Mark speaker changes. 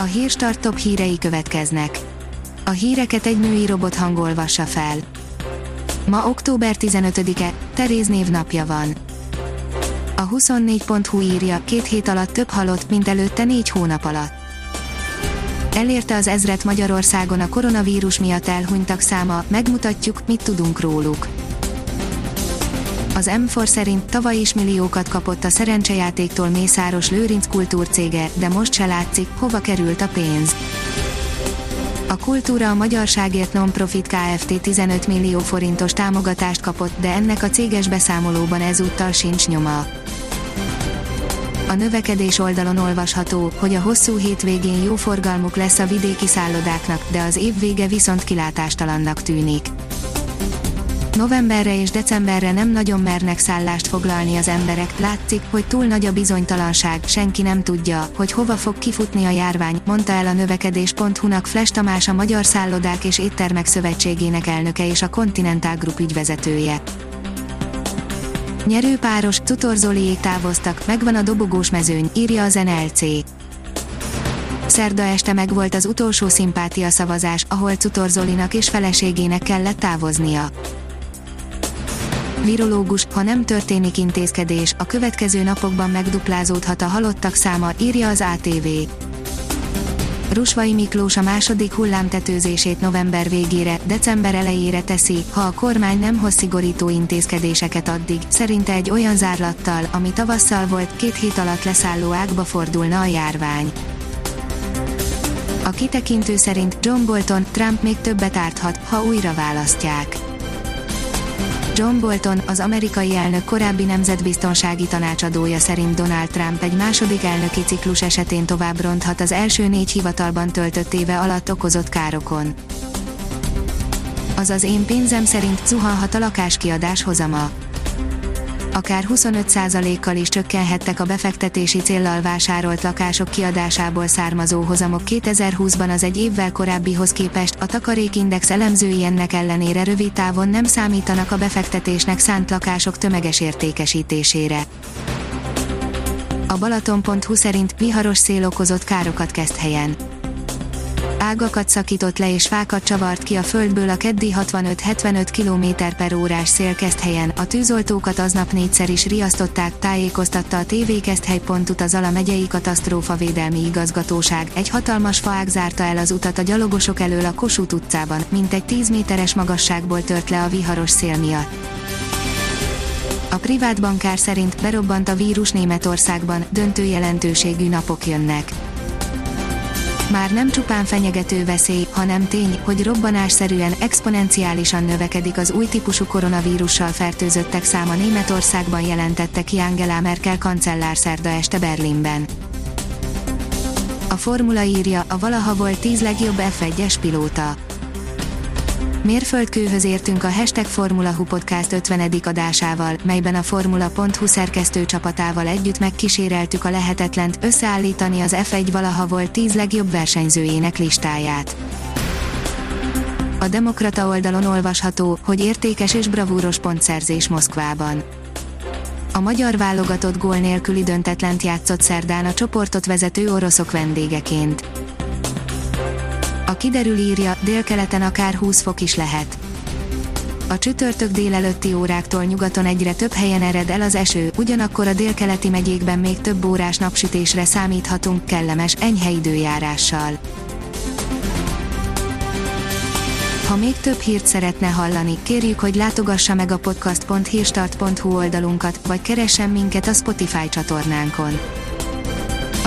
Speaker 1: A hírstart top hírei következnek. A híreket egy női robot hangolvassa fel. Ma október 15-e, Teréz névnapja van. A 24.hu írja, két hét alatt több halott, mint előtte négy hónap alatt. Elérte az ezret Magyarországon a koronavírus miatt elhunytak száma, megmutatjuk, mit tudunk róluk. Az M4 szerint tavaly is milliókat kapott a szerencsejátéktól Mészáros Lőrinc kultúrcége, de most se látszik, hova került a pénz. A Kultúra a Magyarságért Nonprofit Kft. 15 millió forintos támogatást kapott, de ennek a céges beszámolóban ezúttal sincs nyoma. A növekedés oldalon olvasható, hogy a hosszú hétvégén jó forgalmuk lesz a vidéki szállodáknak, de az év vége viszont kilátástalannak tűnik. Novemberre és decemberre nem nagyon mernek szállást foglalni az emberek, látszik, hogy túl nagy a bizonytalanság, senki nem tudja, hogy hova fog kifutni a járvány, mondta el a növekedés.hu-nak Fles Tamás a Magyar Szállodák és Éttermek Szövetségének elnöke és a Continental Group ügyvezetője. Nyerőpáros, Tutor Zoliék távoztak, megvan a dobogós mezőny, írja az NLC. Szerda este megvolt az utolsó szimpátia szavazás, ahol Tutor Zolinak és feleségének kellett távoznia. Virológus, ha nem történik intézkedés, a következő napokban megduplázódhat a halottak száma, írja az ATV. Rusvai Miklós a második hullámtetőzését november végére, december elejére teszi, ha a kormány nem hoz szigorító intézkedéseket addig, szerinte egy olyan zárlattal, ami tavasszal volt, két hét alatt leszálló ágba fordulna a járvány. A kitekintő szerint John Bolton, Trump még többet árthat, ha újra választják. John Bolton, az amerikai elnök korábbi nemzetbiztonsági tanácsadója szerint Donald Trump egy második elnöki ciklus esetén tovább ronthat az első négy hivatalban töltött éve alatt okozott károkon. Azaz én pénzem szerint zuhanhat a lakáskiadás hozama akár 25%-kal is csökkenhettek a befektetési céllal vásárolt lakások kiadásából származó hozamok 2020-ban az egy évvel korábbihoz képest, a takarékindex elemzői ennek ellenére rövid távon nem számítanak a befektetésnek szánt lakások tömeges értékesítésére. A Balaton.hu szerint viharos szél okozott károkat kezd helyen ágakat szakított le és fákat csavart ki a földből a keddi 65-75 km per órás szélkeszthelyen, a tűzoltókat aznap négyszer is riasztották, tájékoztatta a TV Keszthely.ut az Ala megyei katasztrófavédelmi igazgatóság, egy hatalmas faág zárta el az utat a gyalogosok elől a Kossuth utcában, mint egy 10 méteres magasságból tört le a viharos szél miatt. A privát bankár szerint berobbant a vírus Németországban, döntő jelentőségű napok jönnek már nem csupán fenyegető veszély, hanem tény, hogy robbanásszerűen, exponenciálisan növekedik az új típusú koronavírussal fertőzöttek száma Németországban jelentette ki Angela Merkel kancellár szerda este Berlinben. A formula írja, a valaha volt 10 legjobb F1-es pilóta Mérföldkőhöz értünk a Hashtag Formula Hu Podcast 50. adásával, melyben a Formula.hu szerkesztő csapatával együtt megkíséreltük a lehetetlent összeállítani az F1 valaha volt 10 legjobb versenyzőjének listáját. A Demokrata oldalon olvasható, hogy értékes és bravúros pontszerzés Moszkvában. A magyar válogatott gól nélküli döntetlent játszott szerdán a csoportot vezető oroszok vendégeként a kiderül írja, délkeleten akár 20 fok is lehet. A csütörtök délelőtti óráktól nyugaton egyre több helyen ered el az eső, ugyanakkor a délkeleti megyékben még több órás napsütésre számíthatunk kellemes, enyhe időjárással. Ha még több hírt szeretne hallani, kérjük, hogy látogassa meg a podcast.hírstart.hu oldalunkat, vagy keressen minket a Spotify csatornánkon